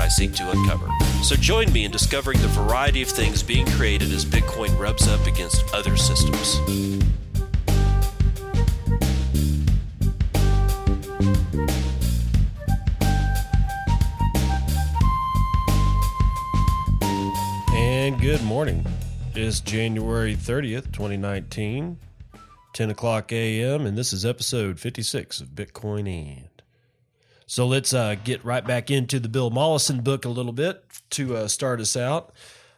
I seek to uncover. So join me in discovering the variety of things being created as Bitcoin rubs up against other systems. And good morning. It's January 30th, 2019, 10 o'clock a.m., and this is episode 56 of Bitcoin And. So let's uh, get right back into the Bill Mollison book a little bit to uh, start us out.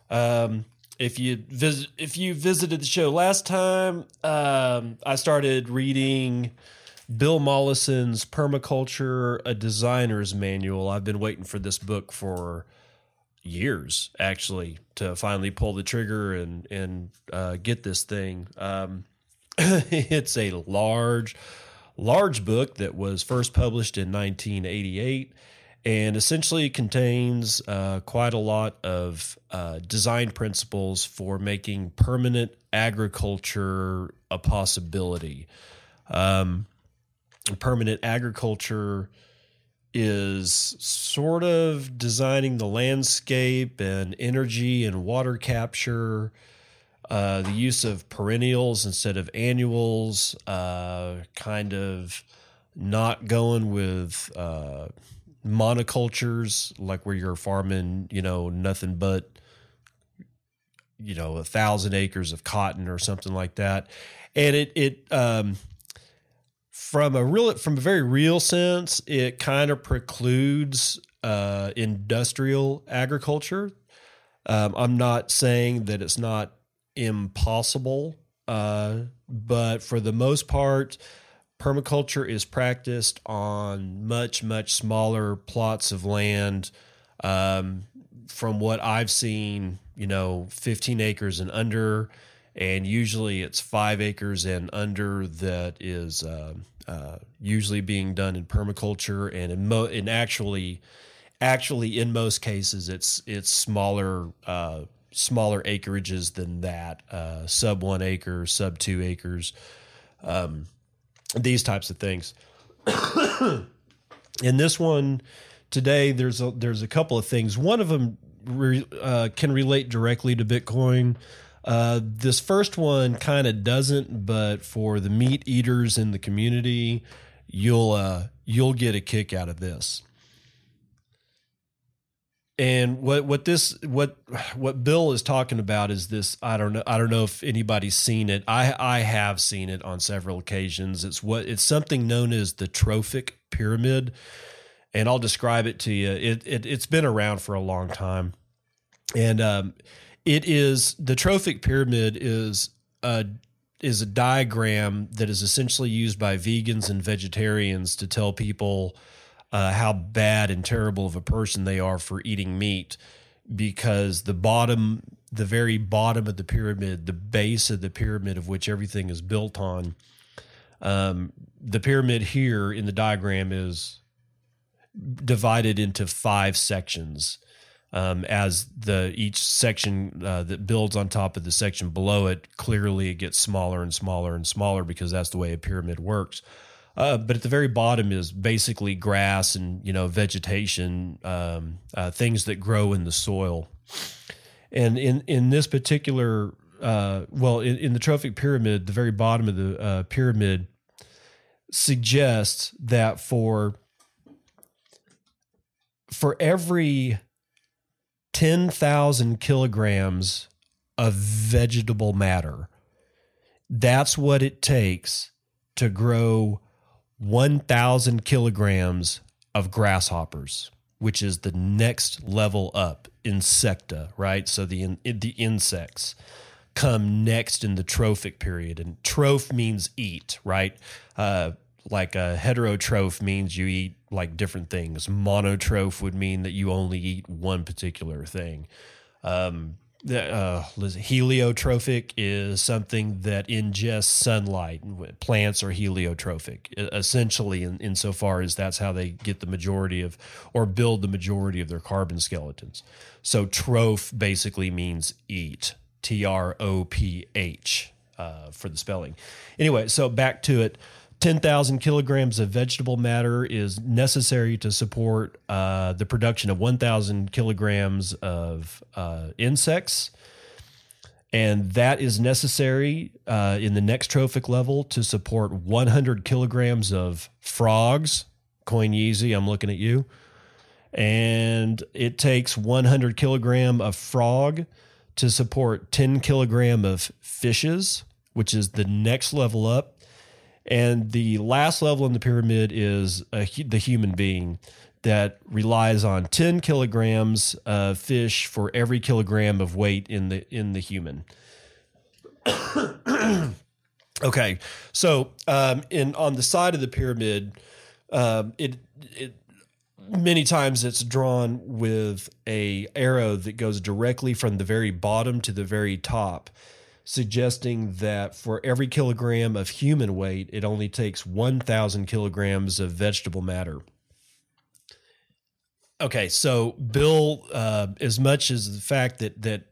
Um, if you visit, if you visited the show last time, um, I started reading Bill Mollison's Permaculture: A Designer's Manual. I've been waiting for this book for years, actually, to finally pull the trigger and and uh, get this thing. Um, it's a large, large book that was first published in 1988 and essentially contains uh, quite a lot of uh, design principles for making permanent agriculture a possibility. Um, permanent agriculture is sort of designing the landscape and energy and water capture. Uh, the use of perennials instead of annuals, uh, kind of not going with uh, monocultures, like where you're farming, you know, nothing but, you know, a thousand acres of cotton or something like that. And it, it, um, from a real, from a very real sense, it kind of precludes uh, industrial agriculture. Um, I'm not saying that it's not impossible, uh, but for the most part, permaculture is practiced on much much smaller plots of land. Um, from what i've seen you know 15 acres and under and usually it's five acres and under that is uh, uh, usually being done in permaculture. And in, mo- actually actually in most cases it's it's smaller uh, smaller acreages than that uh, sub one acre sub two acres um, these types of things. In this one today, there's a, there's a couple of things. One of them re, uh, can relate directly to Bitcoin. Uh, this first one kind of doesn't, but for the meat eaters in the community, you'll uh, you'll get a kick out of this. And what what this what what Bill is talking about is this I don't know I don't know if anybody's seen it. I I have seen it on several occasions. It's what it's something known as the trophic pyramid. And I'll describe it to you. It, it it's been around for a long time. And um, it is the trophic pyramid is a is a diagram that is essentially used by vegans and vegetarians to tell people uh, how bad and terrible of a person they are for eating meat because the bottom the very bottom of the pyramid the base of the pyramid of which everything is built on um, the pyramid here in the diagram is divided into five sections um, as the each section uh, that builds on top of the section below it clearly it gets smaller and smaller and smaller because that's the way a pyramid works uh, but at the very bottom is basically grass and you know vegetation, um, uh, things that grow in the soil. And in in this particular, uh, well, in, in, the trophic pyramid, the very bottom of the uh, pyramid suggests that for for every ten thousand kilograms of vegetable matter, that's what it takes to grow 1,000 kilograms of grasshoppers, which is the next level up, insecta, right? So the the insects come next in the trophic period, and troph means eat, right? Uh, like a heterotroph means you eat like different things. Monotroph would mean that you only eat one particular thing. Um, the uh, heliotrophic is something that ingests sunlight. Plants are heliotrophic, essentially, in, insofar as that's how they get the majority of or build the majority of their carbon skeletons. So, troph basically means eat, T R O P H uh, for the spelling. Anyway, so back to it. 10,000 kilograms of vegetable matter is necessary to support uh, the production of 1,000 kilograms of uh, insects. And that is necessary uh, in the next trophic level to support 100 kilograms of frogs. Coin Yeezy, I'm looking at you. And it takes 100 kilogram of frog to support 10 kilogram of fishes, which is the next level up and the last level in the pyramid is a, the human being that relies on 10 kilograms of fish for every kilogram of weight in the in the human. okay, so um, in on the side of the pyramid, um, it it many times it's drawn with a arrow that goes directly from the very bottom to the very top suggesting that for every kilogram of human weight, it only takes 1,000 kilograms of vegetable matter. Okay, so Bill, uh, as much as the fact that that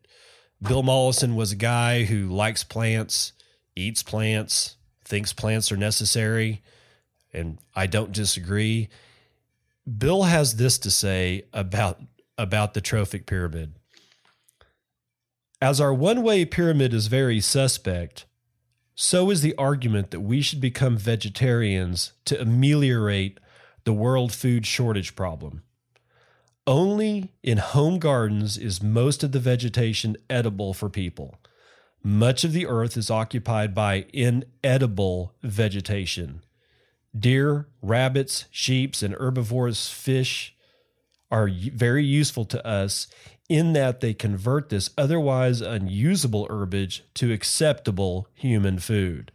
Bill Mollison was a guy who likes plants, eats plants, thinks plants are necessary, and I don't disagree. Bill has this to say about about the trophic pyramid. As our one way pyramid is very suspect, so is the argument that we should become vegetarians to ameliorate the world food shortage problem. Only in home gardens is most of the vegetation edible for people. Much of the earth is occupied by inedible vegetation. Deer, rabbits, sheep, and herbivorous fish are very useful to us in that they convert this otherwise unusable herbage to acceptable human food.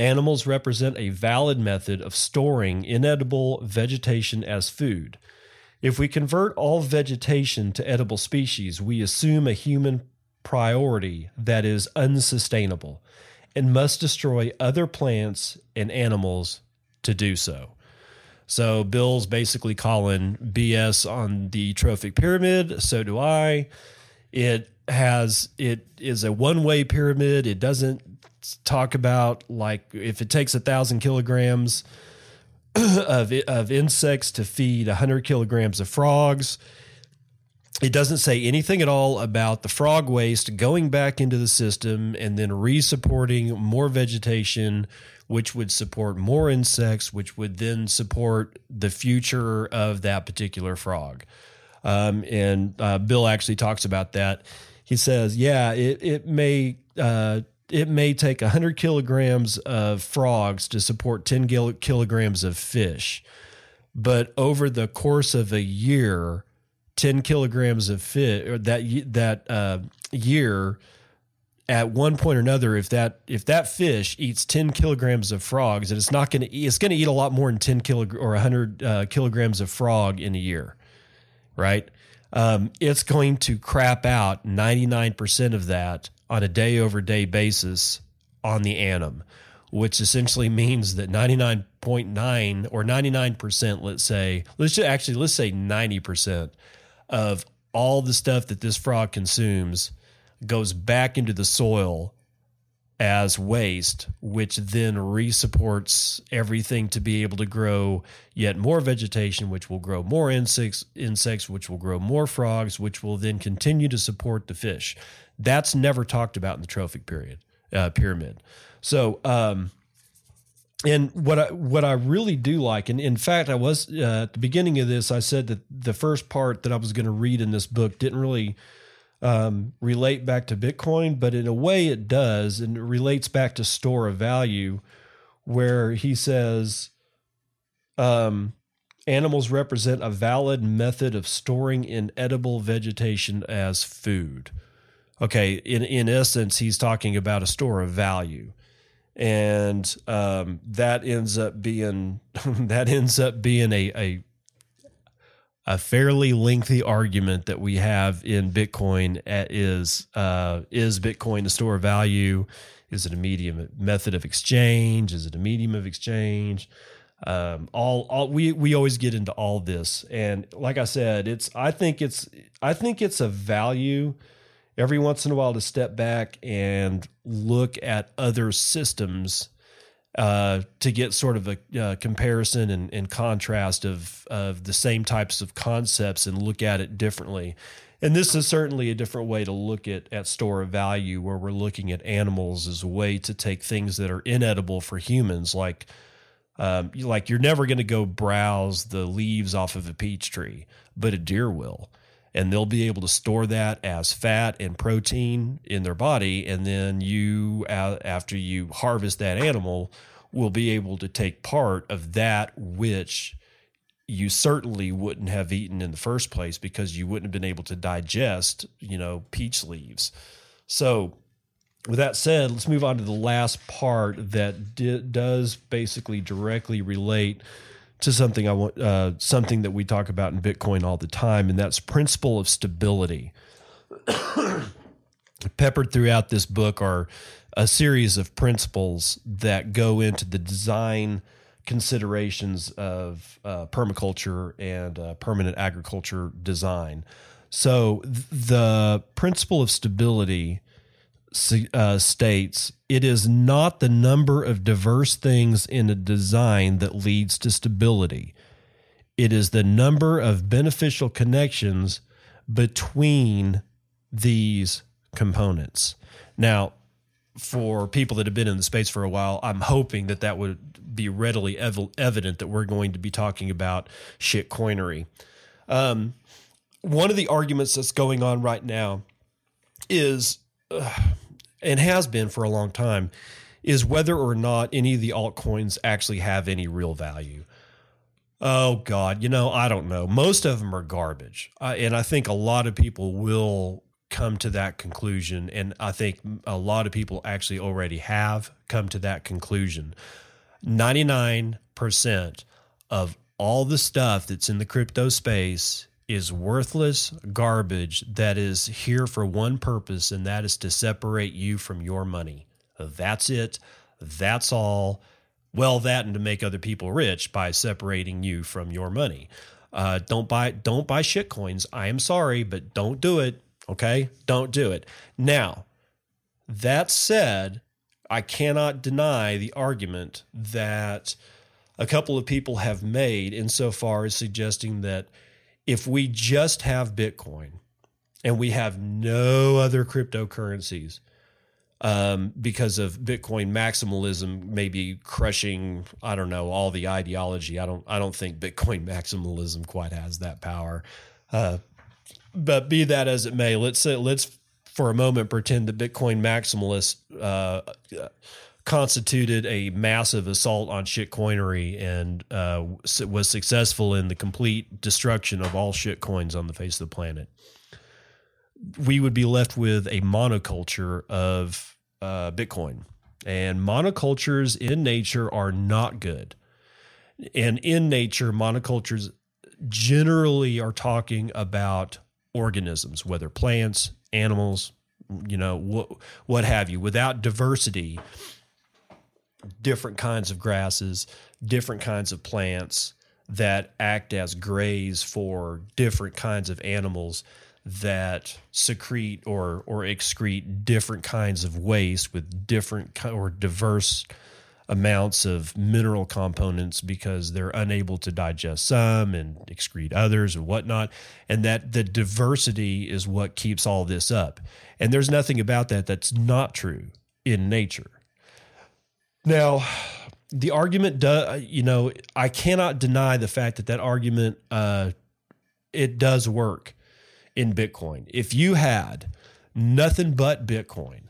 Animals represent a valid method of storing inedible vegetation as food. If we convert all vegetation to edible species, we assume a human priority that is unsustainable and must destroy other plants and animals to do so. So Bill's basically calling BS on the trophic pyramid. So do I. It has it is a one way pyramid. It doesn't talk about like if it takes a thousand kilograms of of insects to feed a hundred kilograms of frogs. It doesn't say anything at all about the frog waste going back into the system and then resupporting more vegetation which would support more insects, which would then support the future of that particular frog. Um, and uh, Bill actually talks about that. He says, "Yeah, it it may." Uh, it may take 100 kilograms of frogs to support 10 kilograms of fish. But over the course of a year, 10 kilograms of fish, or that, that uh, year at one point or another, if that if that fish eats ten kilograms of frogs, and it's not going to it's going to eat a lot more than ten kilo or hundred uh, kilograms of frog in a year, right? Um, it's going to crap out ninety nine percent of that on a day over day basis on the anim, which essentially means that ninety nine point nine or ninety nine percent, let's say, let's just actually let's say ninety percent of all the stuff that this frog consumes goes back into the soil as waste, which then resupports everything to be able to grow yet more vegetation, which will grow more insects, insects, which will grow more frogs, which will then continue to support the fish. That's never talked about in the trophic period uh, pyramid. So, um, and what I what I really do like, and in fact, I was uh, at the beginning of this, I said that the first part that I was going to read in this book didn't really um, relate back to Bitcoin, but in a way it does, and it relates back to store of value, where he says um, animals represent a valid method of storing inedible vegetation as food. Okay, in in essence, he's talking about a store of value, and um, that ends up being that ends up being a a a fairly lengthy argument that we have in Bitcoin is uh, is Bitcoin a store of value? Is it a medium method of exchange? Is it a medium of exchange? Um, all, all we we always get into all this, and like I said, it's I think it's I think it's a value every once in a while to step back and look at other systems uh, to get sort of a uh, comparison and, and, contrast of of the same types of concepts and look at it differently. And this is certainly a different way to look at at store of value, where we're looking at animals as a way to take things that are inedible for humans, like um, like you're never going to go browse the leaves off of a peach tree, but a deer will and they'll be able to store that as fat and protein in their body. And then you after you harvest that animal will be able to take part of that which you certainly wouldn't have eaten in the first place because you wouldn't have been able to digest you know peach leaves. So with that said let's move on to the last part that di- does basically directly relate to something I want, uh, something that we talk about in Bitcoin all the time, and that's principle of stability. Peppered throughout this book are a series of principles that go into the design considerations of uh, permaculture and uh, permanent agriculture design. So, th- the principle of stability uh, states it is not the number of diverse things in a design that leads to stability. It is the number of beneficial connections between these components. Now, for people that have been in the space for a while, I'm hoping that that would be readily ev- evident that we're going to be talking about shit coinery. Um, one of the arguments that's going on right now is and has been for a long time is whether or not any of the altcoins actually have any real value. Oh God, you know I don't know. Most of them are garbage, uh, and I think a lot of people will come to that conclusion, and I think a lot of people actually already have come to that conclusion. Ninety nine percent of all the stuff that's in the crypto space is worthless garbage that is here for one purpose, and that is to separate you from your money. That's it. That's all. Well, that and to make other people rich by separating you from your money. Uh, don't buy don't buy shit coins. I am sorry, but don't do it. Okay, don't do it. Now, that said, I cannot deny the argument that a couple of people have made insofar as suggesting that if we just have Bitcoin and we have no other cryptocurrencies, um, because of Bitcoin maximalism maybe crushing, I don't know, all the ideology. I don't I don't think Bitcoin maximalism quite has that power. Uh, but be that as it may, let's say let's for a moment pretend that Bitcoin maximalists uh, constituted a massive assault on shitcoinery and uh, was successful in the complete destruction of all shitcoins on the face of the planet, we would be left with a monoculture of uh, Bitcoin. And monocultures in nature are not good. And in nature, monocultures generally are talking about organisms, whether plants, animals, you know, what, what have you. Without diversity, different kinds of grasses, different kinds of plants that act as graze for different kinds of animals that secrete or or excrete different kinds of waste with different or diverse amounts of mineral components because they're unable to digest some and excrete others and whatnot. And that the diversity is what keeps all this up. And there's nothing about that that's not true in nature. Now, the argument does, you know, I cannot deny the fact that that argument, uh, it does work in Bitcoin. If you had nothing but Bitcoin,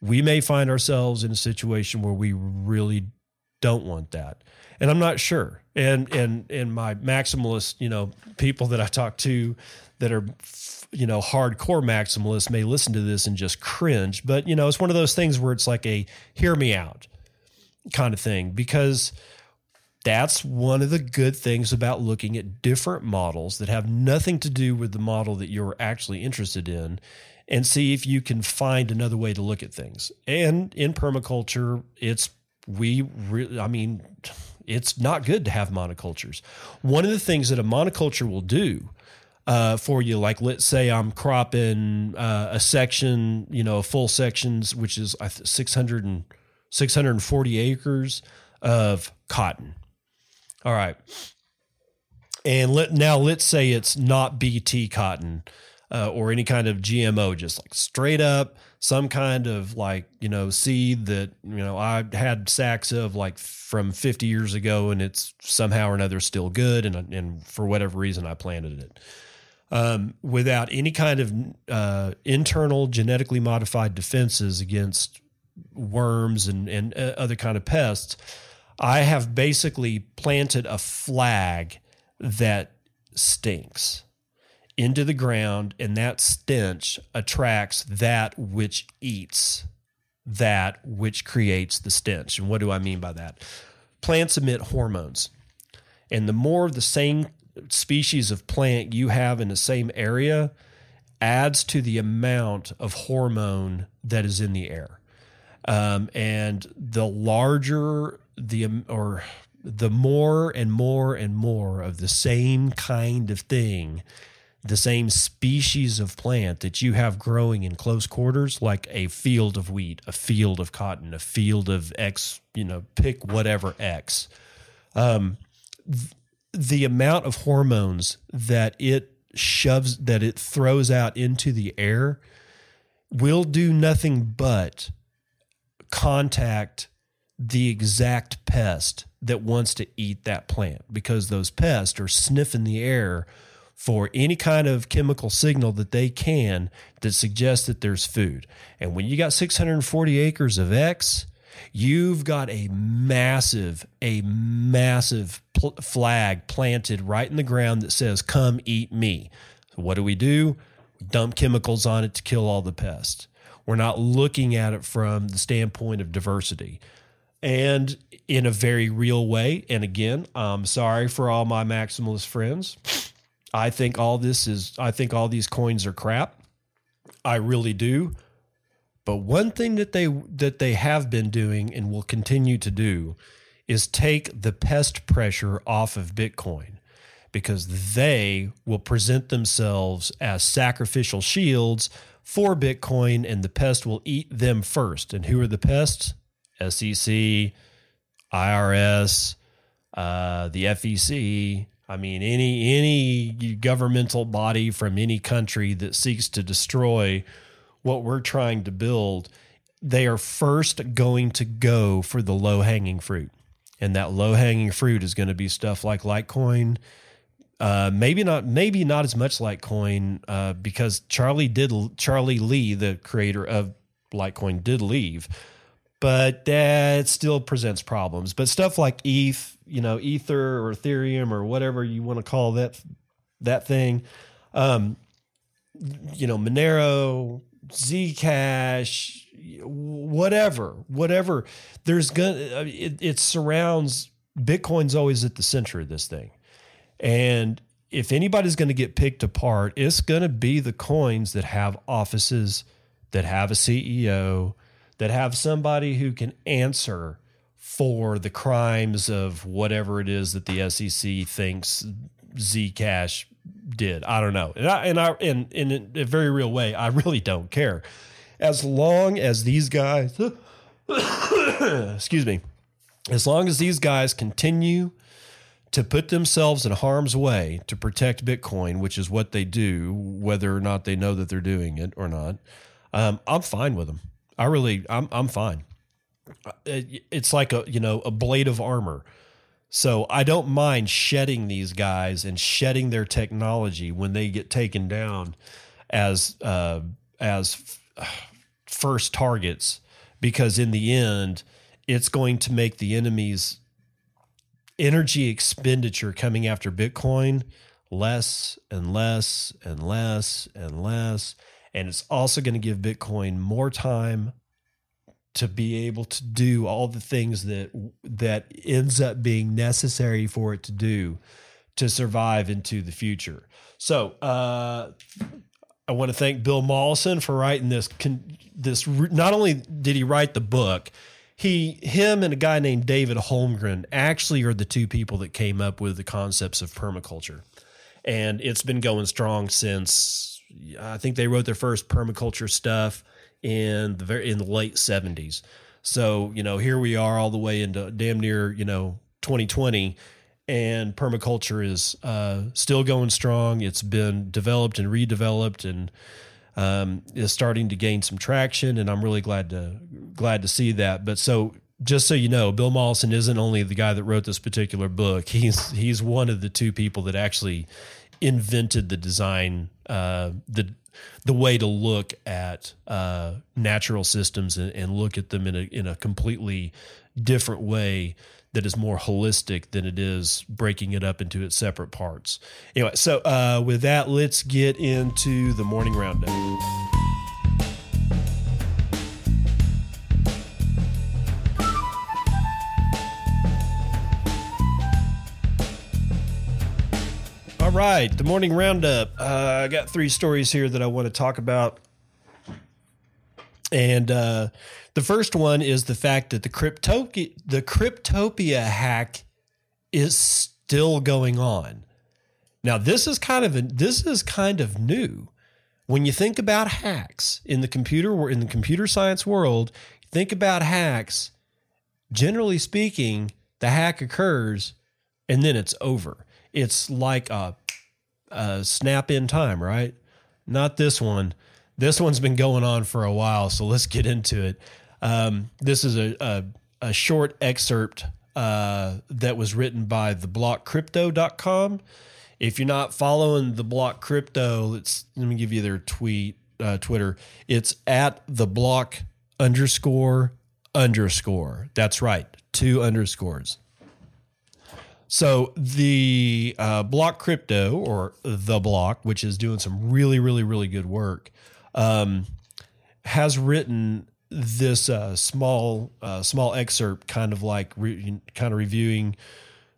we may find ourselves in a situation where we really don't want that. And I'm not sure. And and and my maximalist, you know, people that I talk to that are you know, hardcore maximalists may listen to this and just cringe, but you know, it's one of those things where it's like a hear me out kind of thing because that's one of the good things about looking at different models that have nothing to do with the model that you're actually interested in and see if you can find another way to look at things. And in permaculture, it's we really I mean it's not good to have monocultures. One of the things that a monoculture will do uh, for you, like let's say I'm cropping uh, a section, you know, full sections, which is 600 and 640 acres of cotton. All right. And let now let's say it's not BT cotton uh, or any kind of GMO, just like straight up some kind of like you know seed that you know I had sacks of like from 50 years ago, and it's somehow or another still good, and and for whatever reason I planted it. Um, without any kind of uh, internal genetically modified defenses against worms and, and uh, other kind of pests, I have basically planted a flag that stinks into the ground, and that stench attracts that which eats that which creates the stench. And what do I mean by that? Plants emit hormones. And the more the same species of plant you have in the same area adds to the amount of hormone that is in the air. Um, and the larger the or the more and more and more of the same kind of thing the same species of plant that you have growing in close quarters, like a field of wheat, a field of cotton, a field of X, you know, pick whatever X. Um, th- the amount of hormones that it shoves, that it throws out into the air will do nothing but contact the exact pest that wants to eat that plant because those pests are sniffing the air for any kind of chemical signal that they can that suggests that there's food. And when you got 640 acres of X, you've got a massive, a massive pl- flag planted right in the ground that says, Come eat me. So what do we do? We dump chemicals on it to kill all the pests. We're not looking at it from the standpoint of diversity. And in a very real way, and again, I'm sorry for all my maximalist friends I think all this is I think all these coins are crap. I really do. But one thing that they that they have been doing and will continue to do is take the pest pressure off of Bitcoin because they will present themselves as sacrificial shields for Bitcoin and the pest will eat them first. And who are the pests? SEC, IRS, uh, the FEC, I mean, any any governmental body from any country that seeks to destroy what we're trying to build, they are first going to go for the low hanging fruit, and that low hanging fruit is going to be stuff like Litecoin. Uh, maybe not, maybe not as much Litecoin uh, because Charlie did Charlie Lee, the creator of Litecoin, did leave but that still presents problems. But stuff like ETH, you know, Ether or Ethereum or whatever you want to call that that thing, um, you know, Monero, Zcash, whatever, whatever. There's gonna it, it surrounds Bitcoin's always at the center of this thing, and if anybody's going to get picked apart, it's going to be the coins that have offices, that have a CEO, that have somebody who can answer for the crimes of whatever it is that the SEC thinks Zcash did. I don't know. And I, and I, in, in a very real way, I really don't care. As long as these guys, excuse me, as long as these guys continue to put themselves in harm's way to protect Bitcoin, which is what they do, whether or not they know that they're doing it or not, um, I'm fine with them. I really, I'm, I'm fine. It's like a, you know, a blade of armor. So I don't mind shedding these guys and shedding their technology when they get taken down as, uh, as first targets, because in the end, it's going to make the enemy's energy expenditure coming after Bitcoin less and less and less and less and it's also going to give Bitcoin more time to be able to do all the things that that ends up being necessary for it to do to survive into the future. So, uh, I want to thank Bill Mollison for writing this. This not only did he write the book, he, him, and a guy named David Holmgren actually are the two people that came up with the concepts of permaculture, and it's been going strong since I think they wrote their first permaculture stuff in the very in the late seventies. So you know, here we are all the way into damn near you know 2020 and permaculture is uh, still going strong. It's been developed and redeveloped and um, is starting to gain some traction, and I'm really glad to glad to see that. But so just so you know, Bill Mollison isn't only the guy that wrote this particular book. He's he's one of the two people that actually invented the design, uh, the the way to look at uh, natural systems and, and, look at them in a in a completely different way that is more holistic than it is breaking it up into its separate parts. Anyway, so uh, with that, let's get into the morning roundup. All right, the morning roundup. Uh, I got three stories here that I want to talk about. And uh, the first one is the fact that the Cryptopia, the Cryptopia hack is still going on. Now, this is kind of a, this is kind of new. When you think about hacks in the computer in the computer science world, think about hacks. Generally speaking, the hack occurs and then it's over. It's like a, a snap in time, right? Not this one. This one's been going on for a while, so let's get into it. Um, this is a, a, a short excerpt uh, that was written by theblockcrypto.com. If you're not following the block crypto, let's let me give you their tweet, uh, Twitter. It's at the block underscore underscore. That's right, two underscores. So the uh, block crypto or the block, which is doing some really, really, really good work, um, has written this uh, small uh, small excerpt, kind of like re- kind of reviewing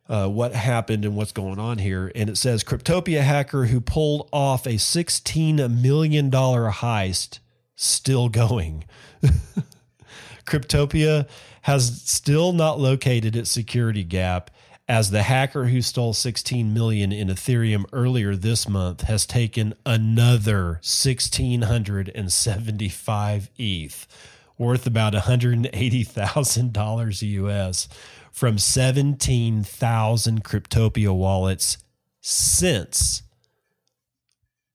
uh, what happened and what's going on here. And it says Cryptopia hacker who pulled off a $16 million heist still going. Cryptopia has still not located its security gap as the hacker who stole 16 million in Ethereum earlier this month has taken another 1675 ETH worth about $180,000 US from 17,000 Cryptopia wallets since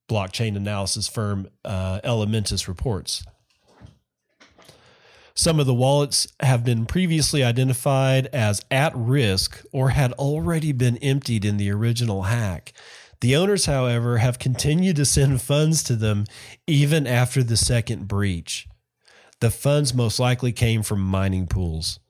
blockchain analysis firm uh, Elementus reports. Some of the wallets have been previously identified as at risk or had already been emptied in the original hack. The owners, however, have continued to send funds to them even after the second breach. The funds most likely came from mining pools.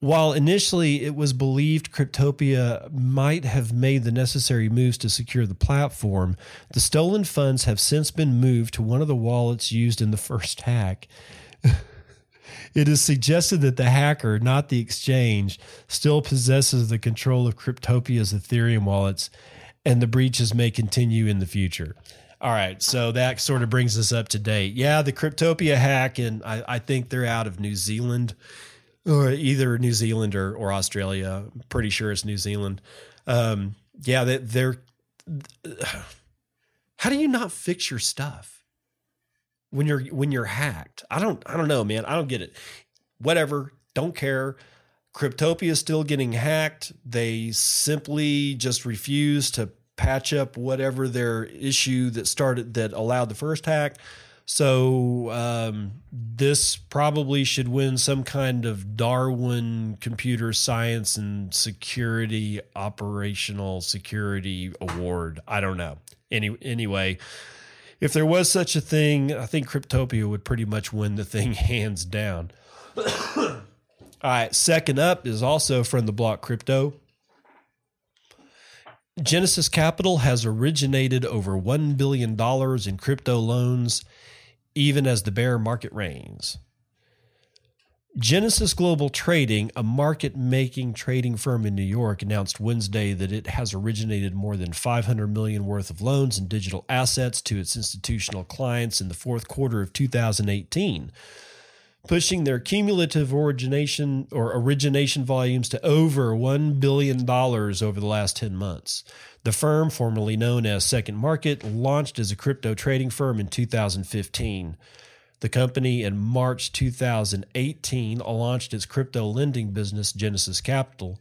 While initially it was believed Cryptopia might have made the necessary moves to secure the platform, the stolen funds have since been moved to one of the wallets used in the first hack. it is suggested that the hacker, not the exchange, still possesses the control of Cryptopia's Ethereum wallets, and the breaches may continue in the future. All right, so that sort of brings us up to date. Yeah, the Cryptopia hack, and I, I think they're out of New Zealand, or either New Zealand or, or Australia. I'm pretty sure it's New Zealand. Um, yeah, they, they're. How do you not fix your stuff when you're when you're hacked? I don't I don't know, man. I don't get it. Whatever, don't care. Cryptopia is still getting hacked. They simply just refuse to patch up whatever their issue that started that allowed the first hack. So um, this probably should win some kind of Darwin Computer Science and Security Operational Security Award. I don't know. Any anyway, if there was such a thing, I think Cryptopia would pretty much win the thing hands down. All right, second up is also from the block crypto. Genesis Capital has originated over $1 billion in crypto loans, even as the bear market reigns. Genesis Global Trading, a market making trading firm in New York, announced Wednesday that it has originated more than 500 million worth of loans and digital assets to its institutional clients in the fourth quarter of 2018, pushing their cumulative origination or origination volumes to over $1 billion over the last 10 months. The firm, formerly known as Second Market, launched as a crypto trading firm in 2015. The company in March 2018 launched its crypto lending business, Genesis Capital,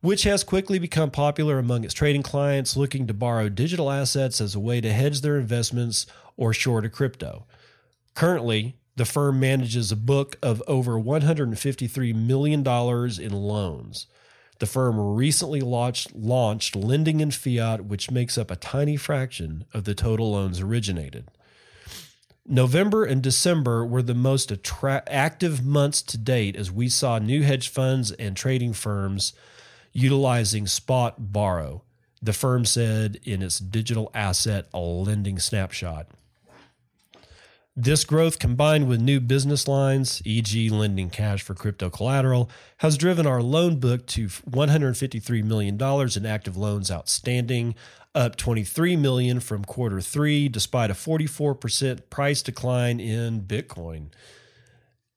which has quickly become popular among its trading clients looking to borrow digital assets as a way to hedge their investments or short a crypto. Currently, the firm manages a book of over $153 million in loans. The firm recently launched, launched lending in fiat, which makes up a tiny fraction of the total loans originated. November and December were the most attra- active months to date as we saw new hedge funds and trading firms utilizing spot borrow, the firm said in its digital asset lending snapshot. This growth, combined with new business lines, e.g., lending cash for crypto collateral, has driven our loan book to $153 million in active loans outstanding, up 23 million from quarter 3 despite a 44% price decline in Bitcoin.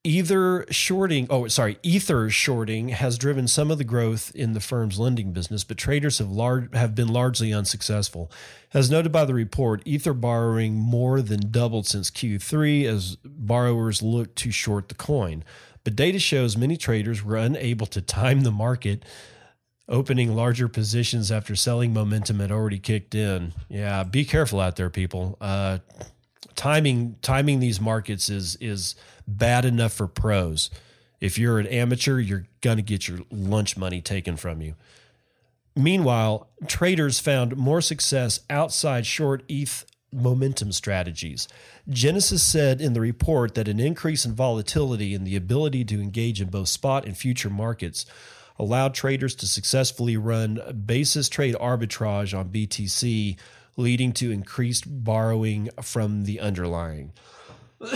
Either shorting, oh, sorry, Ether shorting has driven some of the growth in the firm's lending business, but traders have large have been largely unsuccessful. As noted by the report, Ether borrowing more than doubled since Q3 as borrowers looked to short the coin. But data shows many traders were unable to time the market opening larger positions after selling momentum had already kicked in. Yeah, be careful out there, people. Uh, timing timing these markets is is bad enough for pros. If you're an amateur, you're gonna get your lunch money taken from you. Meanwhile, traders found more success outside short ETH momentum strategies. Genesis said in the report that an increase in volatility and the ability to engage in both spot and future markets allowed traders to successfully run basis trade arbitrage on BTC, leading to increased borrowing from the underlying.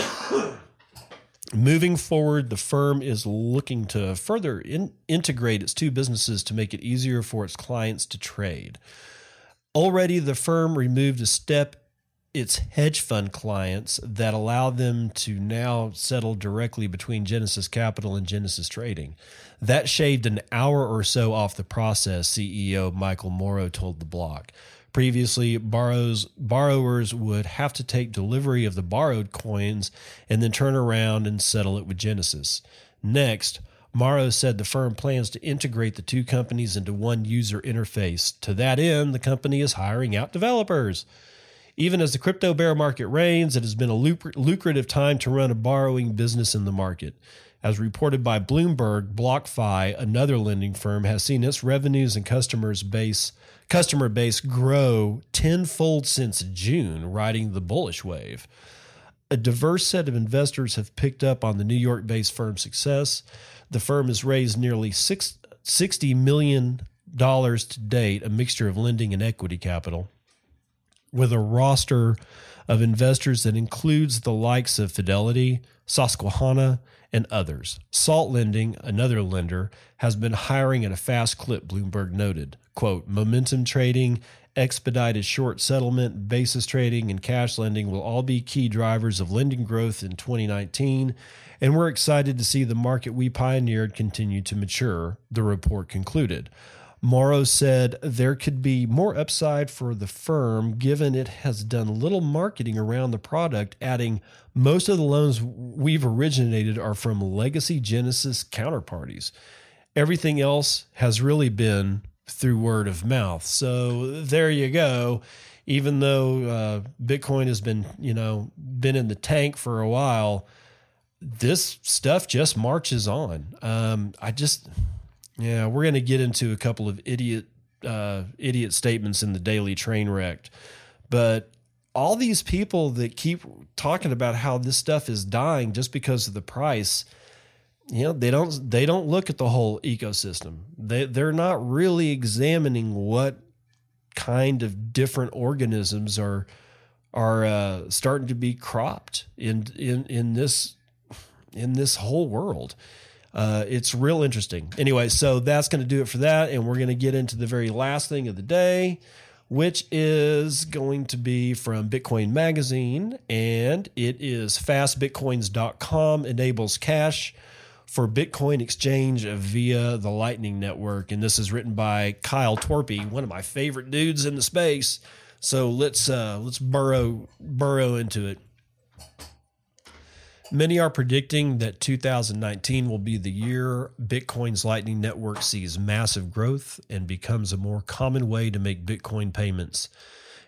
Moving forward, the firm is looking to further in- integrate its two businesses to make it easier for its clients to trade. Already, the firm removed a step its hedge fund clients that allow them to now settle directly between Genesis Capital and Genesis Trading. That shaved an hour or so off the process, CEO Michael Moro told the block. Previously, borrows, borrowers would have to take delivery of the borrowed coins and then turn around and settle it with Genesis. Next, Morrow said the firm plans to integrate the two companies into one user interface. To that end, the company is hiring out developers. Even as the crypto bear market reigns, it has been a lucrative time to run a borrowing business in the market. As reported by Bloomberg, BlockFi, another lending firm, has seen its revenues and customers base customer base grow tenfold since June, riding the bullish wave. A diverse set of investors have picked up on the New York-based firm's success. The firm has raised nearly six, $60 million to date, a mixture of lending and equity capital with a roster of investors that includes the likes of Fidelity, Susquehanna, and others. Salt Lending, another lender, has been hiring at a fast clip, Bloomberg noted. Quote, momentum trading, expedited short settlement, basis trading, and cash lending will all be key drivers of lending growth in 2019, and we're excited to see the market we pioneered continue to mature, the report concluded. Moro said there could be more upside for the firm given it has done little marketing around the product, adding most of the loans we've originated are from legacy Genesis counterparties. Everything else has really been through word of mouth. So there you go. Even though uh, Bitcoin has been, you know, been in the tank for a while, this stuff just marches on. Um, I just yeah, we're going to get into a couple of idiot uh, idiot statements in the daily train wreck, but all these people that keep talking about how this stuff is dying just because of the price, you know, they don't they don't look at the whole ecosystem. They they're not really examining what kind of different organisms are are uh, starting to be cropped in in in this in this whole world. Uh, it's real interesting. Anyway, so that's going to do it for that. And we're going to get into the very last thing of the day, which is going to be from Bitcoin Magazine. And it is fastbitcoins.com enables cash for Bitcoin exchange via the Lightning Network. And this is written by Kyle Torpey, one of my favorite dudes in the space. So let's uh, let's burrow burrow into it. Many are predicting that 2019 will be the year Bitcoin's Lightning Network sees massive growth and becomes a more common way to make Bitcoin payments.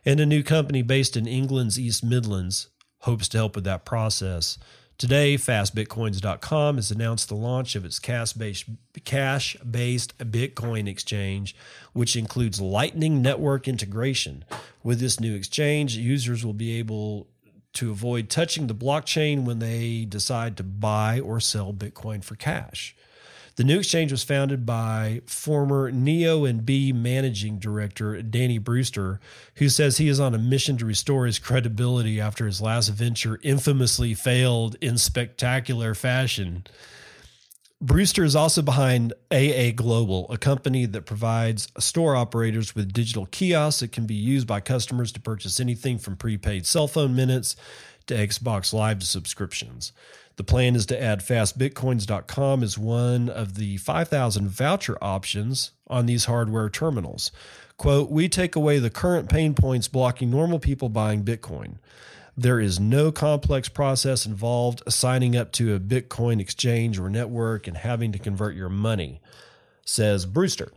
And a new company based in England's East Midlands hopes to help with that process. Today, fastbitcoins.com has announced the launch of its cash-based, cash-based Bitcoin exchange, which includes Lightning Network integration. With this new exchange, users will be able to avoid touching the blockchain when they decide to buy or sell Bitcoin for cash. The new exchange was founded by former Neo and Bee managing director Danny Brewster, who says he is on a mission to restore his credibility after his last venture infamously failed in spectacular fashion. Brewster is also behind AA Global, a company that provides store operators with digital kiosks that can be used by customers to purchase anything from prepaid cell phone minutes to Xbox Live subscriptions. The plan is to add fastbitcoins.com as one of the 5,000 voucher options on these hardware terminals. Quote, we take away the current pain points blocking normal people buying Bitcoin. There is no complex process involved signing up to a Bitcoin exchange or network and having to convert your money, says Brewster.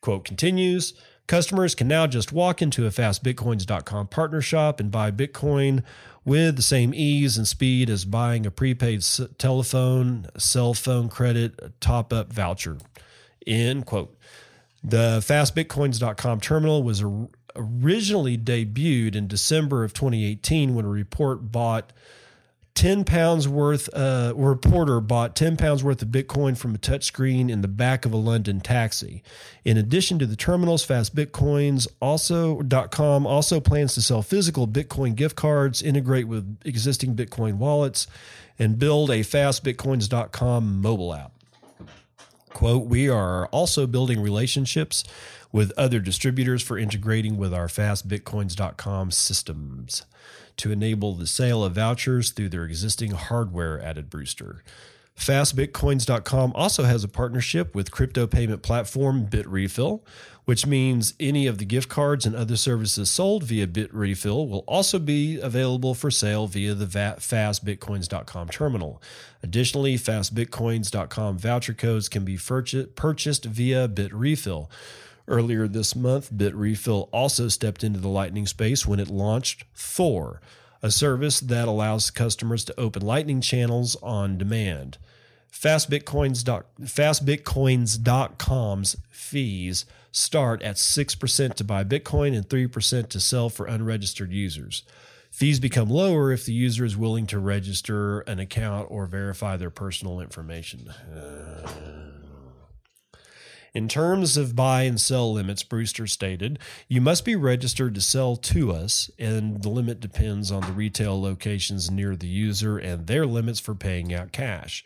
Quote continues Customers can now just walk into a fastbitcoins.com partner shop and buy Bitcoin with the same ease and speed as buying a prepaid telephone, cell phone credit, top up voucher. End quote. The fastbitcoins.com terminal was originally debuted in December of 2018 when a report bought 10 pounds worth, uh, a reporter bought 10 pounds worth of Bitcoin from a touchscreen in the back of a London taxi. In addition to the terminals, FastBitcoins also .com also plans to sell physical Bitcoin gift cards, integrate with existing Bitcoin wallets, and build a FastBitcoins.com mobile app. Quote, we are also building relationships with other distributors for integrating with our fastbitcoins.com systems to enable the sale of vouchers through their existing hardware, added Brewster. FastBitcoins.com also has a partnership with crypto payment platform BitRefill, which means any of the gift cards and other services sold via BitRefill will also be available for sale via the FastBitcoins.com terminal. Additionally, FastBitcoins.com voucher codes can be purchased via BitRefill. Earlier this month, BitRefill also stepped into the Lightning space when it launched Thor, a service that allows customers to open Lightning channels on demand. FastBitcoins.com's fees start at 6% to buy Bitcoin and 3% to sell for unregistered users. Fees become lower if the user is willing to register an account or verify their personal information. Uh, in terms of buy and sell limits, Brewster stated, you must be registered to sell to us, and the limit depends on the retail locations near the user and their limits for paying out cash.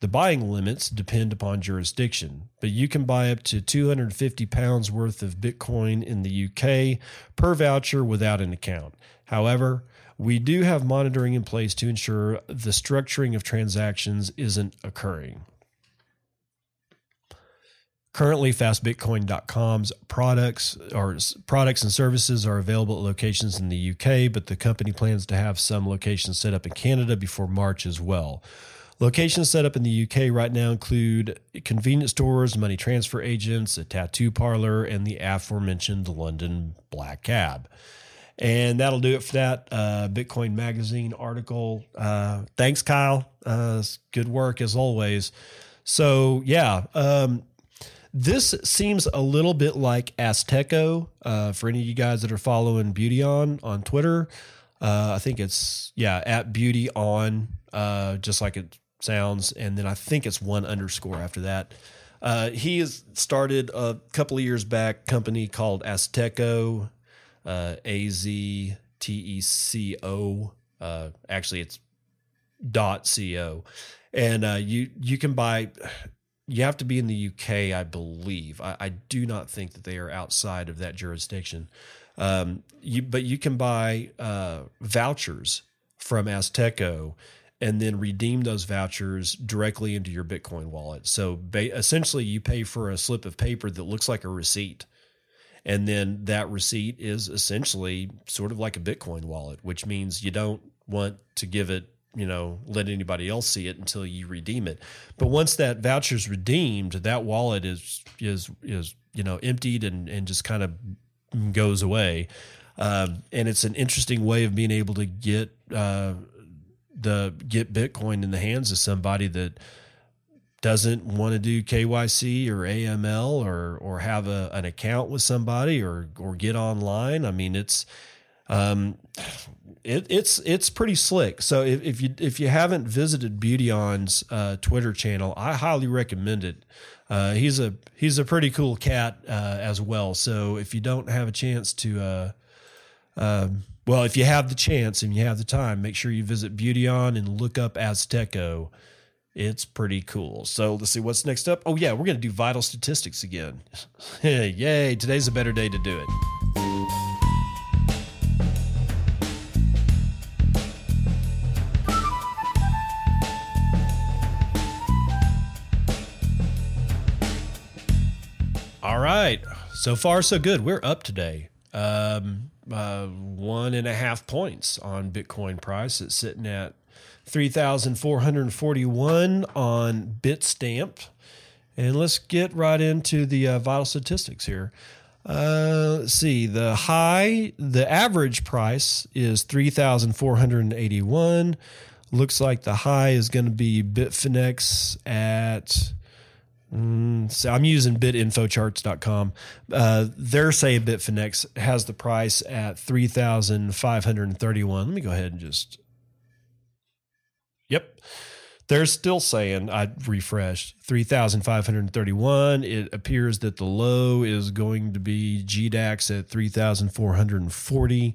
The buying limits depend upon jurisdiction, but you can buy up to 250 pounds worth of Bitcoin in the UK per voucher without an account. However, we do have monitoring in place to ensure the structuring of transactions isn't occurring. Currently, fastbitcoin.com's products or products and services are available at locations in the UK, but the company plans to have some locations set up in Canada before March as well. Locations set up in the UK right now include convenience stores, money transfer agents, a tattoo parlor, and the aforementioned London Black Cab. And that'll do it for that uh, Bitcoin Magazine article. Uh, thanks, Kyle. Uh, good work as always. So, yeah, um, this seems a little bit like Azteco uh, for any of you guys that are following Beautyon on Twitter. Uh, I think it's yeah at Beautyon, uh, just like it sounds, and then I think it's one underscore after that. Uh, he has started a couple of years back company called Azteco, uh, A Z T E C O. Uh, actually, it's dot co and you you can buy. You have to be in the UK, I believe. I, I do not think that they are outside of that jurisdiction. Um, you, but you can buy uh, vouchers from Azteco and then redeem those vouchers directly into your Bitcoin wallet. So ba- essentially, you pay for a slip of paper that looks like a receipt. And then that receipt is essentially sort of like a Bitcoin wallet, which means you don't want to give it, you know, let anybody else see it until you redeem it. But once that voucher is redeemed, that wallet is is is you know emptied and and just kind of goes away. Um, and it's an interesting way of being able to get uh, the get Bitcoin in the hands of somebody that doesn't want to do KYC or AML or or have a, an account with somebody or or get online. I mean, it's um, it, it's it's pretty slick. So if, if you if you haven't visited BeautyOn's uh, Twitter channel, I highly recommend it. Uh, he's a he's a pretty cool cat uh, as well. So if you don't have a chance to, uh, um, well, if you have the chance and you have the time, make sure you visit BeautyOn and look up Azteco. It's pretty cool. So let's see what's next up. Oh yeah, we're gonna do vital statistics again. Yay! Today's a better day to do it. So far, so good. We're up today. Um, uh, one and a half points on Bitcoin price. It's sitting at 3,441 on Bitstamp. And let's get right into the uh, vital statistics here. Uh, let's see. The high, the average price is 3,481. Looks like the high is going to be Bitfinex at Mm, so I'm using bitinfocharts.com. Uh, they're saying Bitfinex has the price at 3,531. Let me go ahead and just. Yep. They're still saying, I refreshed, 3,531. It appears that the low is going to be GDAX at 3,440.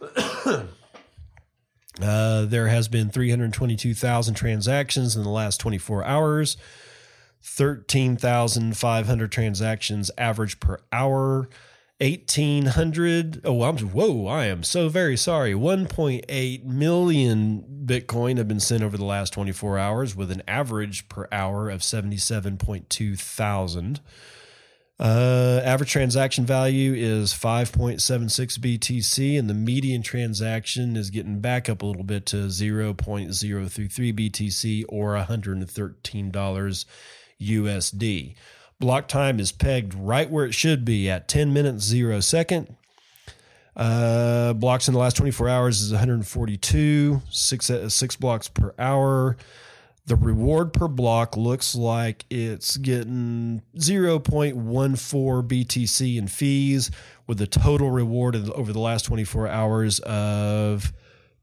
uh, there has been 322,000 transactions in the last 24 hours. 13,500 transactions average per hour. 1800 oh i'm whoa i am so very sorry 1.8 million bitcoin have been sent over the last 24 hours with an average per hour of 77.2 thousand uh, average transaction value is 5.76 BTC, and the median transaction is getting back up a little bit to 0.033 BTC or $113 USD. Block time is pegged right where it should be at 10 minutes, 0 second. Uh, blocks in the last 24 hours is 142, six, uh, six blocks per hour. The reward per block looks like it's getting 0.14 BTC in fees with a total reward over the last 24 hours of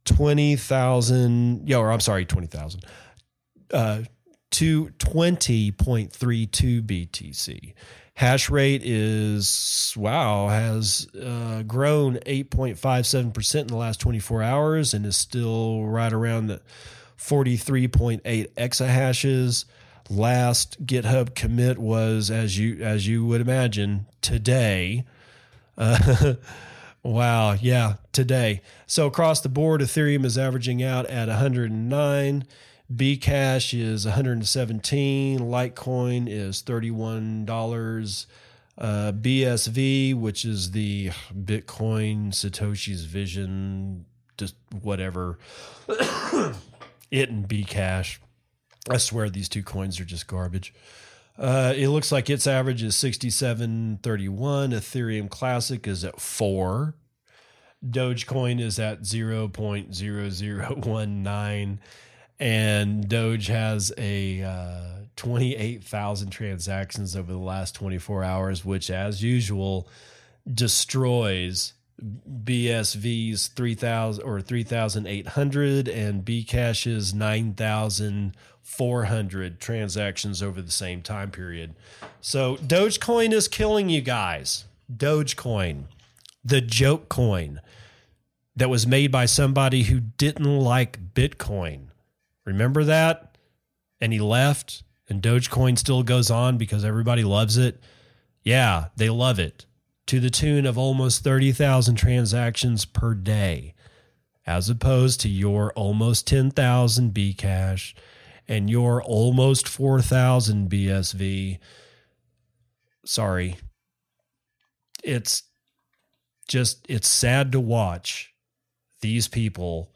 20,000. Yeah, or I'm sorry, 20,000. Uh, to 20.32 BTC. Hash rate is, wow, has uh, grown 8.57% in the last 24 hours and is still right around the 43.8 exahashes. Last GitHub commit was, as you as you would imagine, today. Uh, wow, yeah, today. So across the board, Ethereum is averaging out at 109. Bcash is 117. Litecoin is $31. Uh, BSV, which is the Bitcoin Satoshi's Vision, just whatever. it and Bcash. I swear these two coins are just garbage. Uh, it looks like its average is 67.31. Ethereum Classic is at 4. Dogecoin is at 0.0019 and Doge has a uh, 28,000 transactions over the last 24 hours, which, as usual, destroys BSV's 3,000 or 3,800 and Bcash's 9,400 transactions over the same time period. So Dogecoin is killing you guys. Dogecoin, the joke coin that was made by somebody who didn't like Bitcoin Remember that? and he left and Dogecoin still goes on because everybody loves it. Yeah, they love it to the tune of almost 30,000 transactions per day, as opposed to your almost 10,000 Bcash and your almost 4,000 BSV. Sorry. It's just, it's sad to watch these people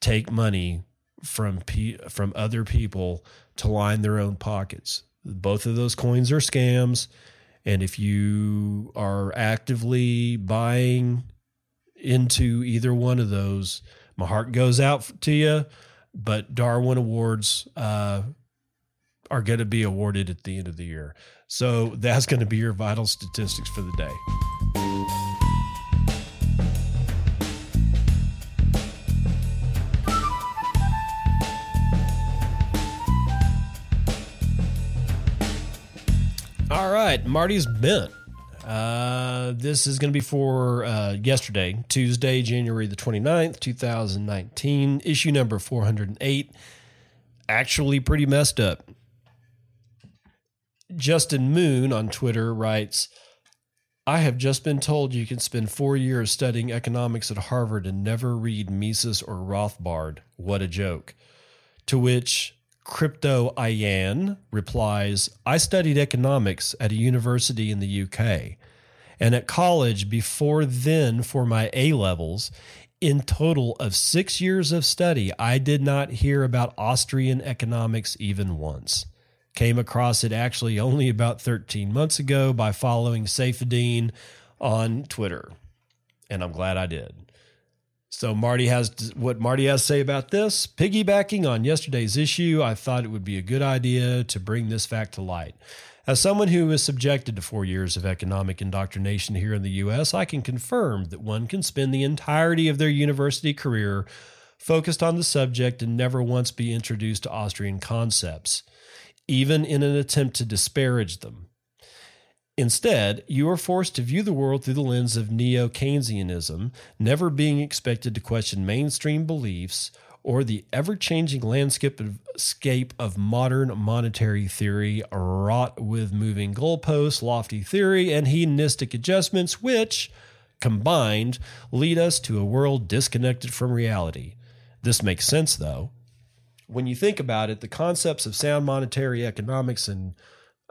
take money from from other people to line their own pockets. Both of those coins are scams. And if you are actively buying into either one of those, my heart goes out to you. But Darwin Awards uh, are going to be awarded at the end of the year. So that's going to be your vital statistics for the day. Right, Marty's bent. Uh, this is going to be for uh, yesterday, Tuesday, January the 29th, 2019, issue number 408. Actually, pretty messed up. Justin Moon on Twitter writes I have just been told you can spend four years studying economics at Harvard and never read Mises or Rothbard. What a joke. To which Crypto Ian replies, I studied economics at a university in the UK. And at college, before then, for my A levels, in total of six years of study, I did not hear about Austrian economics even once. Came across it actually only about 13 months ago by following Saifedean on Twitter. And I'm glad I did. So Marty has what Marty has to say about this. Piggybacking on yesterday's issue, I thought it would be a good idea to bring this fact to light. As someone who is subjected to four years of economic indoctrination here in the U.S., I can confirm that one can spend the entirety of their university career focused on the subject and never once be introduced to Austrian concepts, even in an attempt to disparage them. Instead, you are forced to view the world through the lens of neo Keynesianism, never being expected to question mainstream beliefs or the ever changing landscape of modern monetary theory, wrought with moving goalposts, lofty theory, and hedonistic adjustments, which, combined, lead us to a world disconnected from reality. This makes sense, though. When you think about it, the concepts of sound monetary economics and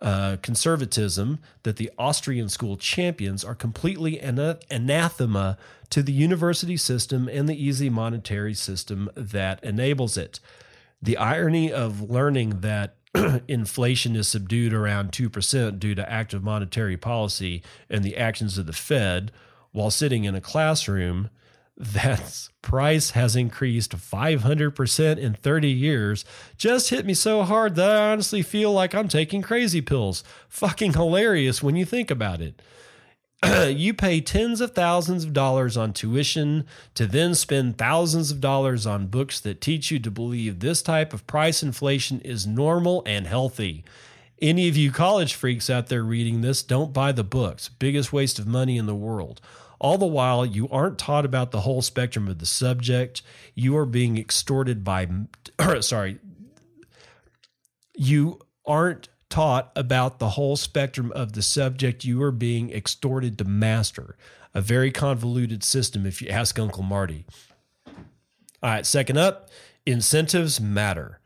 uh, conservatism that the Austrian school champions are completely anathema to the university system and the easy monetary system that enables it. The irony of learning that inflation is subdued around 2% due to active monetary policy and the actions of the Fed while sitting in a classroom that price has increased 500% in 30 years just hit me so hard that I honestly feel like I'm taking crazy pills. Fucking hilarious when you think about it. you pay tens of thousands of dollars on tuition to then spend thousands of dollars on books that teach you to believe this type of price inflation is normal and healthy. Any of you college freaks out there reading this, don't buy the books. Biggest waste of money in the world. All the while, you aren't taught about the whole spectrum of the subject. You are being extorted by, sorry, you aren't taught about the whole spectrum of the subject you are being extorted to master. A very convoluted system, if you ask Uncle Marty. All right, second up, incentives matter.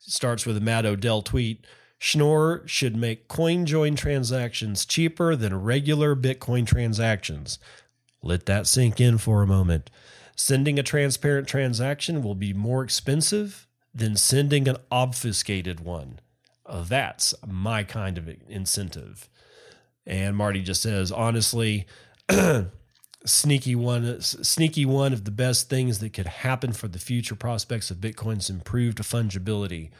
Starts with a Matt Odell tweet. Schnorr should make CoinJoin transactions cheaper than regular Bitcoin transactions. Let that sink in for a moment. Sending a transparent transaction will be more expensive than sending an obfuscated one. Oh, that's my kind of incentive. And Marty just says, honestly, sneaky one, sneaky one of the best things that could happen for the future prospects of Bitcoin's improved fungibility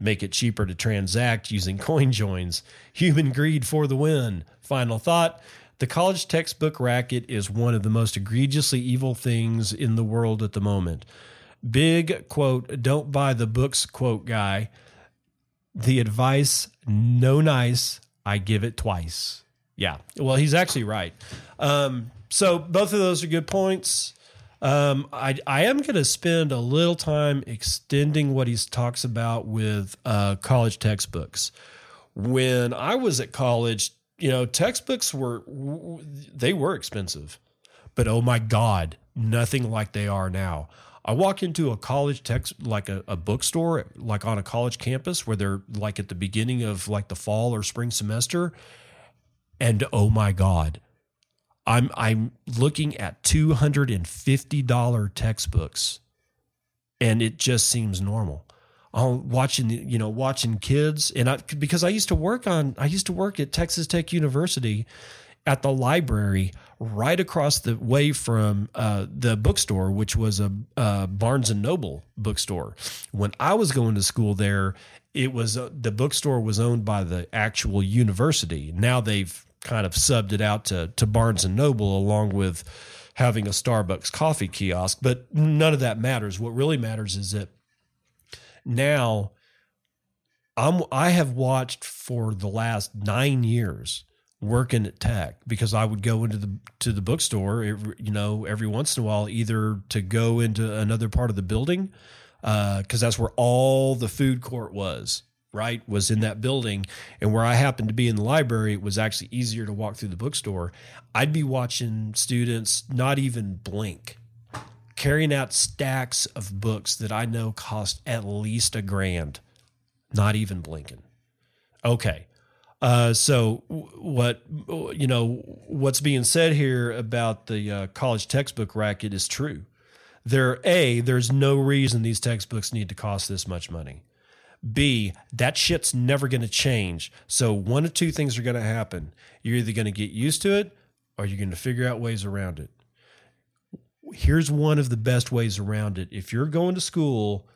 make it cheaper to transact using coin joins. Human greed for the win. Final thought the college textbook racket is one of the most egregiously evil things in the world at the moment. Big quote, don't buy the books quote guy. The advice, no nice, I give it twice. Yeah. Well, he's actually right. Um, so both of those are good points. Um, I I am going to spend a little time extending what he talks about with uh, college textbooks. When I was at college, you know, textbooks were they were expensive, but oh my god, nothing like they are now. I walk into a college text like a, a bookstore, like on a college campus where they're like at the beginning of like the fall or spring semester, and oh my god, I'm I'm looking at two hundred and fifty dollar textbooks, and it just seems normal. I'm watching you know watching kids, and I because I used to work on I used to work at Texas Tech University at the library right across the way from uh, the bookstore, which was a, Barnes and Noble bookstore. When I was going to school there, it was uh, the bookstore was owned by the actual university. Now they've kind of subbed it out to to Barnes and Noble along with having a Starbucks coffee kiosk, but none of that matters. What really matters is that now I'm I have watched for the last 9 years working at tech because I would go into the to the bookstore every, you know every once in a while either to go into another part of the building because uh, that's where all the food court was right was in that building and where i happened to be in the library it was actually easier to walk through the bookstore. I'd be watching students not even blink carrying out stacks of books that i know cost at least a grand not even blinking. Okay uh, so what you know what's being said here about the uh, college textbook racket is true. There a there's no reason these textbooks need to cost this much money B, that shit's never going to change. So one of two things are going to happen. You're either going to get used to it or you're going to figure out ways around it. Here's one of the best ways around it. If you're going to school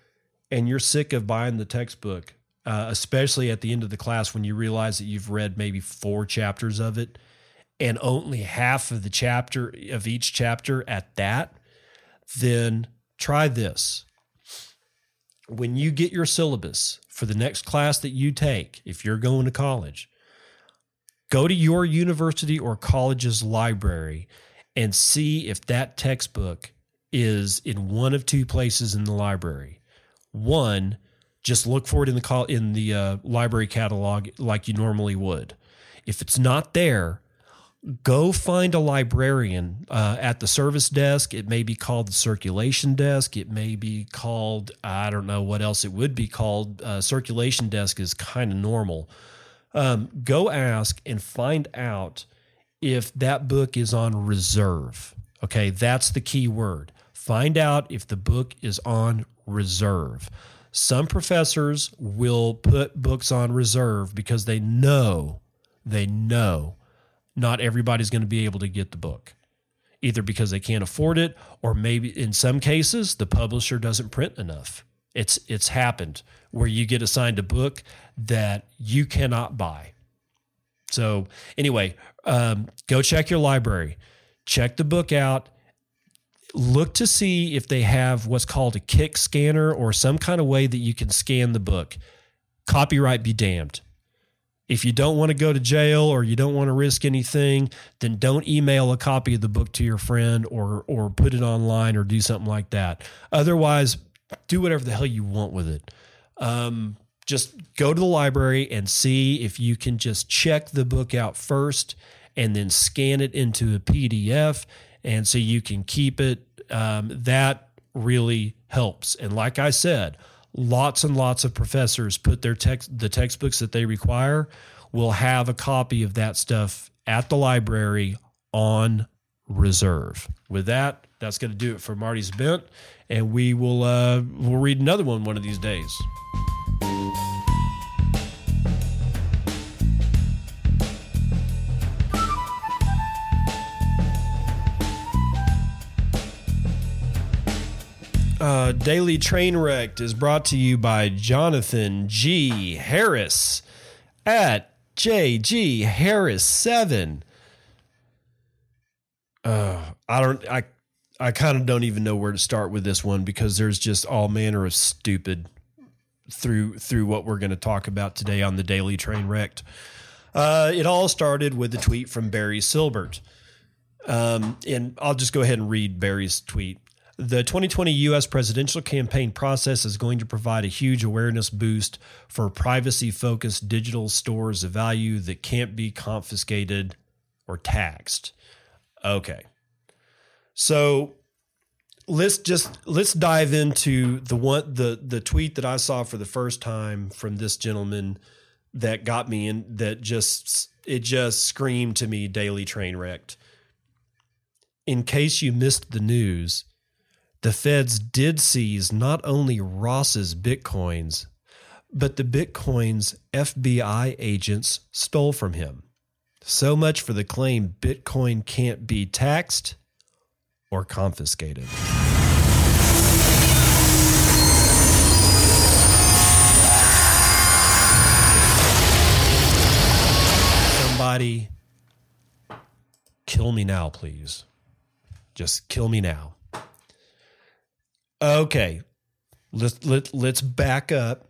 and you're sick of buying the textbook, uh, especially at the end of the class when you realize that you've read maybe four chapters of it and only half of the chapter of each chapter at that, then try this when you get your syllabus for the next class that you take, if you're going to college, go to your university or college's library and see if that textbook is in one of two places in the library. One, just look for it in the in the uh, library catalog like you normally would. If it's not there, go find a librarian uh, at the service desk. It may be called the circulation desk. It may be called, I don't know what else it would be called. Uh, circulation desk is kind of normal. Um, go ask and find out if that book is on reserve. Okay, that's the key word. Find out if the book is on reserve. Some professors will put books on reserve because they know, they know not everybody's going to be able to get the book, either because they can't afford it, or maybe in some cases the publisher doesn't print enough. It's it's happened where you get assigned a book that you cannot buy. So anyway, um, go check your library, check the book out. Look to see if they have what's called a KIC scanner or some kind of way that you can scan the book. Copyright be damned. If you don't want to go to jail or you don't want to risk anything, then don't email a copy of the book to your friend or or put it online or do something like that. Otherwise, do whatever the hell you want with it. Um, just go to the library and see if you can just check the book out first and then scan it into a PDF. And so you can keep it. Um, that really helps. And like I said, lots and lots of professors put their text the textbooks that they require will have a copy of that stuff at the library on reserve. With that, that's going to do it for Marty's Bent, and we will uh, we'll read another one one of these days. Daily Train Wrecked is brought to you by Jonathan G. Harris at JG Harris 7. Uh, I don't, I, I kind of don't even know where to start with this one because there's just all manner of stupid through through what we're going to talk about today on the Daily Train Wrecked. Uh, it all started with a tweet from Barry Silbert. Um, and I'll just go ahead and read Barry's tweet. The 2020 U.S. presidential campaign process is going to provide a huge awareness boost for privacy focused digital stores of value that can't be confiscated or taxed. Okay. So let's just let's dive into the one the the tweet that I saw for the first time from this gentleman that got me in that just it just screamed to me daily train wrecked. In case you missed the news, the feds did seize not only Ross's bitcoins, but the bitcoins FBI agents stole from him. So much for the claim Bitcoin can't be taxed or confiscated. Somebody kill me now, please. Just kill me now. Okay, let's let let's back up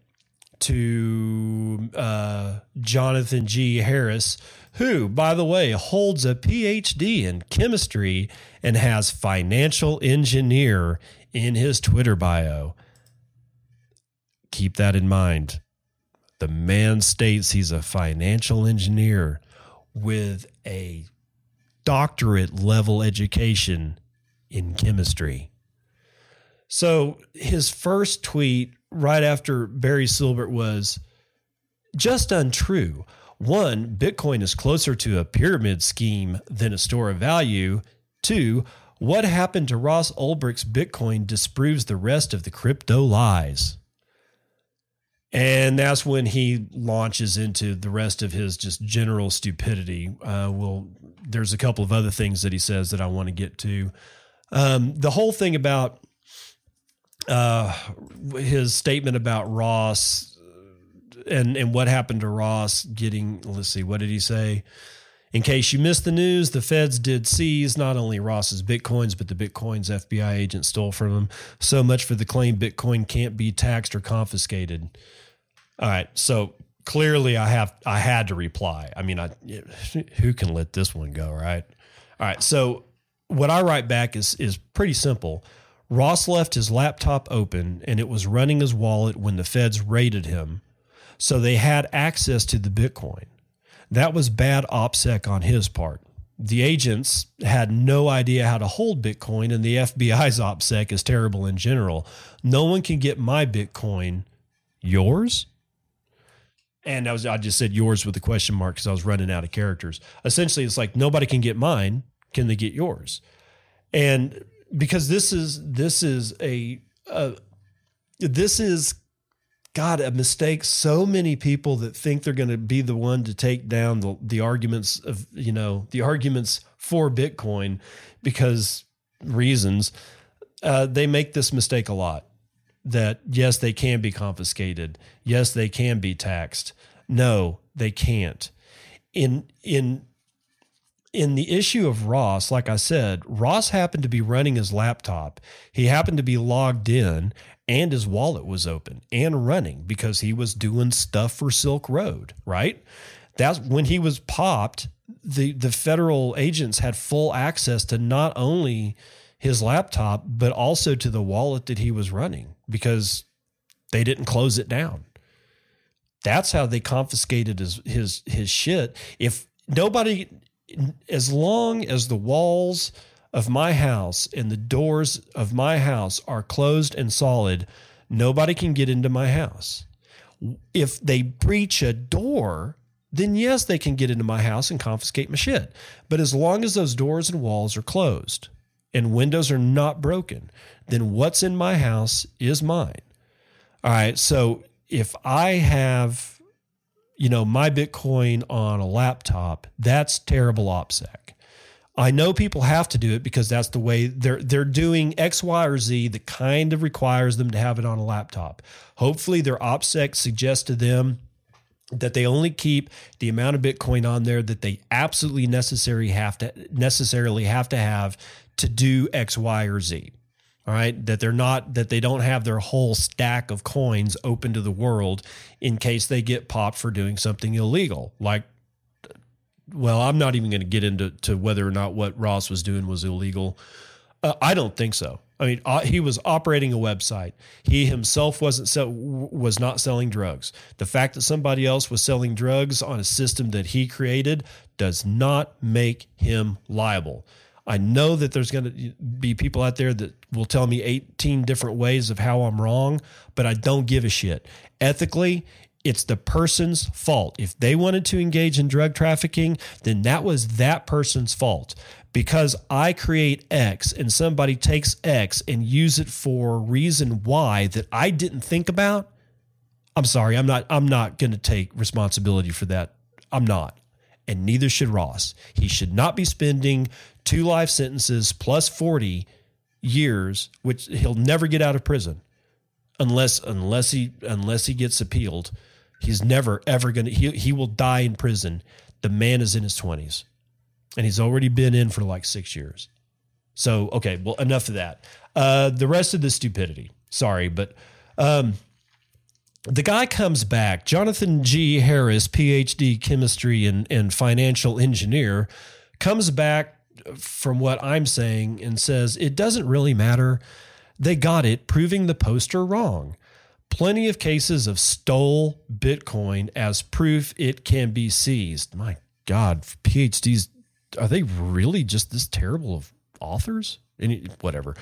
to uh, Jonathan G. Harris, who, by the way, holds a PhD in chemistry and has financial engineer in his Twitter bio. Keep that in mind. The man states he's a financial engineer with a doctorate level education in chemistry. So his first tweet right after Barry Silbert was just untrue. One, Bitcoin is closer to a pyramid scheme than a store of value. Two, what happened to Ross Ulbricht's Bitcoin disproves the rest of the crypto lies. And that's when he launches into the rest of his just general stupidity. Uh, well, there's a couple of other things that he says that I want to get to. Um, the whole thing about uh, his statement about Ross and and what happened to Ross getting let's see what did he say? In case you missed the news the feds did seize not only Ross's bitcoins but the bitcoins FBI agent stole from him. So much for the claim bitcoin can't be taxed or confiscated. All right so clearly I have I had to reply. I mean I who can let this one go right? All right so what I write back is is pretty simple Ross left his laptop open and it was running his wallet when the feds raided him. So they had access to the Bitcoin. That was bad OPSEC on his part. The agents had no idea how to hold Bitcoin, and the FBI's OPSEC is terrible in general. No one can get my Bitcoin. Yours? And I was I just said yours with a question mark because I was running out of characters. Essentially, it's like nobody can get mine. Can they get yours? And because this is this is a, this is God, a mistake. So many people that think they're going to be the one to take down the, the arguments of, you know, the arguments for Bitcoin because reasons, uh, they make this mistake a lot that yes, they can be confiscated. Yes, they can be taxed. No, they can't. In, in, in the issue of Ross, like I said, Ross happened to be running his laptop. He happened to be logged in and his wallet was open and running because he was doing stuff for Silk Road, right? That's when he was popped, the the federal agents had full access to not only his laptop but also to the wallet that he was running because they didn't close it down. That's how they confiscated his his his shit. If nobody Mm-hmm. as long as the walls of my house and the doors of my house are closed and solid, nobody can get into my house. If they breach a door, then yes, they can get into my house and confiscate my shit. But as long as those doors and walls are closed and windows are not broken, then what's in my house is mine. All right. So if I have you know, my Bitcoin on a laptop, that's terrible OPSEC. I know people have to do it because that's the way they're they're doing X, Y, or Z that kind of requires them to have it on a laptop. Hopefully their OPSEC suggests to them that they only keep the amount of Bitcoin on there that they absolutely necessary have to necessarily have to have to do X, Y, or Z all right that they're not that they don't have their whole stack of coins open to the world in case they get popped for doing something illegal like well i'm not even going to get into to whether or not what ross was doing was illegal uh, i don't think so I mean, uh, he was operating a website. He himself wasn't sell, was not selling drugs. The fact that somebody else was selling drugs on a system that he created does not make him liable. I know that there's going to be people out there that will tell me 18 different ways of how I'm wrong, but I don't give a shit. Ethically, it's the person's fault. If they wanted to engage in drug trafficking, then that was that person's fault because I create X and somebody takes X and use it for reason Y that I didn't think about, I'm sorry, I'm not I'm not going to take responsibility for that. I'm not. And neither should Ross. He should not be spending two life sentences plus 40 years which he'll never get out of prison unless unless he unless he gets appealed. He's never ever going to he he will die in prison. The man is in his 20s and he's already been in for like six years. So, okay, well, enough of that. Uh, the rest of the stupidity. Sorry, but um, the guy comes back, Jonathan G. Harris, PhD chemistry and, and financial engineer, comes back from what I'm saying and says it doesn't really matter. They got it, proving the poster wrong. Plenty of cases of stole Bitcoin as proof it can be seized. My God, PhDs are they really just this terrible of authors? Any, whatever.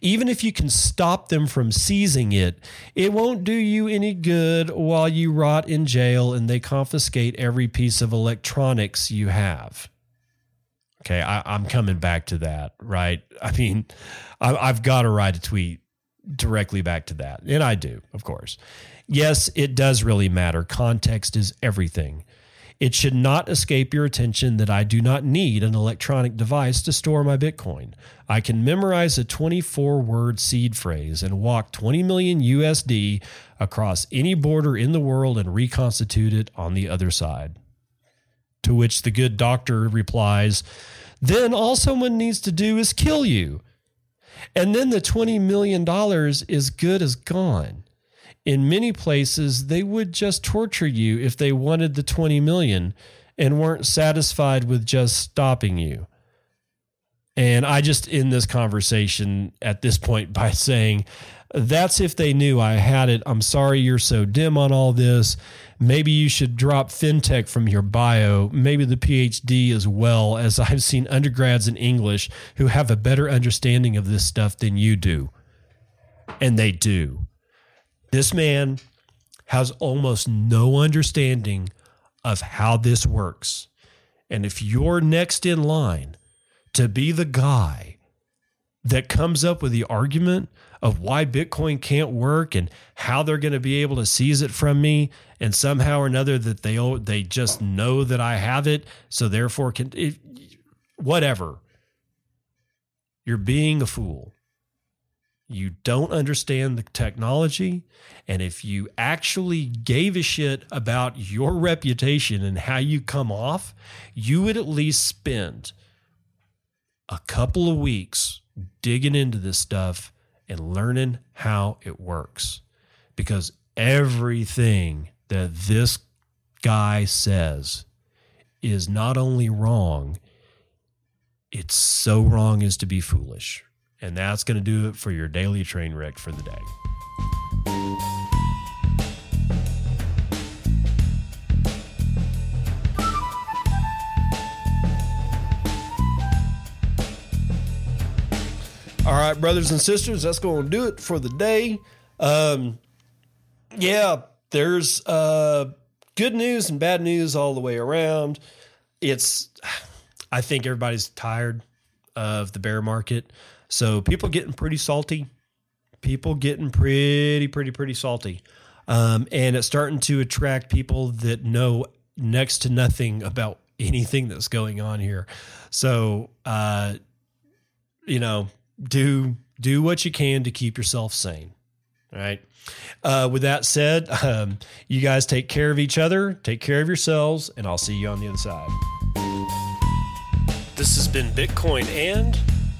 Even if you can stop them from seizing it, it won't do you any good while you rot in jail and they confiscate every piece of electronics you have. Okay, I, am coming back to that, right? I mean, I, I've got to write a tweet directly back to that. And I do, of course. Yes, it does really matter. Context is everything. It should not escape your attention that I do not need an electronic device to store my Bitcoin. I can memorize a 24 word seed phrase and walk 20 million USD across any border in the world and reconstitute it on the other side. To which the good doctor replies, Then all someone needs to do is kill you. And then the $20 million is good as gone in many places they would just torture you if they wanted the 20 million and weren't satisfied with just stopping you. And i just end this conversation at this point by saying that's if they knew i had it. I'm sorry you're so dim on all this. Maybe you should drop fintech from your bio. Maybe the phd as well as i've seen undergrads in english who have a better understanding of this stuff than you do. And they do this man has almost no understanding of how this works. And if you're next in line to be the guy that comes up with the argument of why Bitcoin can't work and how they're going to be able to seize it from me, and somehow or another that they they just know that I have it, so therefore can it, whatever. You're being a fool you don't understand the technology. And if you actually gave a shit about your reputation and how you come off, you would at least spend a couple of weeks digging into this stuff and learning how it works. Because everything that this guy says is not only wrong, it's so wrong as to be foolish. And that's going to do it for your daily train wreck for the day. All right, brothers and sisters, that's going to do it for the day. Um, yeah, there's uh, good news and bad news all the way around. It's, I think everybody's tired of the bear market. So people getting pretty salty. People getting pretty, pretty, pretty salty. Um, and it's starting to attract people that know next to nothing about anything that's going on here. So, uh, you know, do do what you can to keep yourself sane. All right. Uh, with that said, um, you guys take care of each other, take care of yourselves, and I'll see you on the other side. This has been Bitcoin and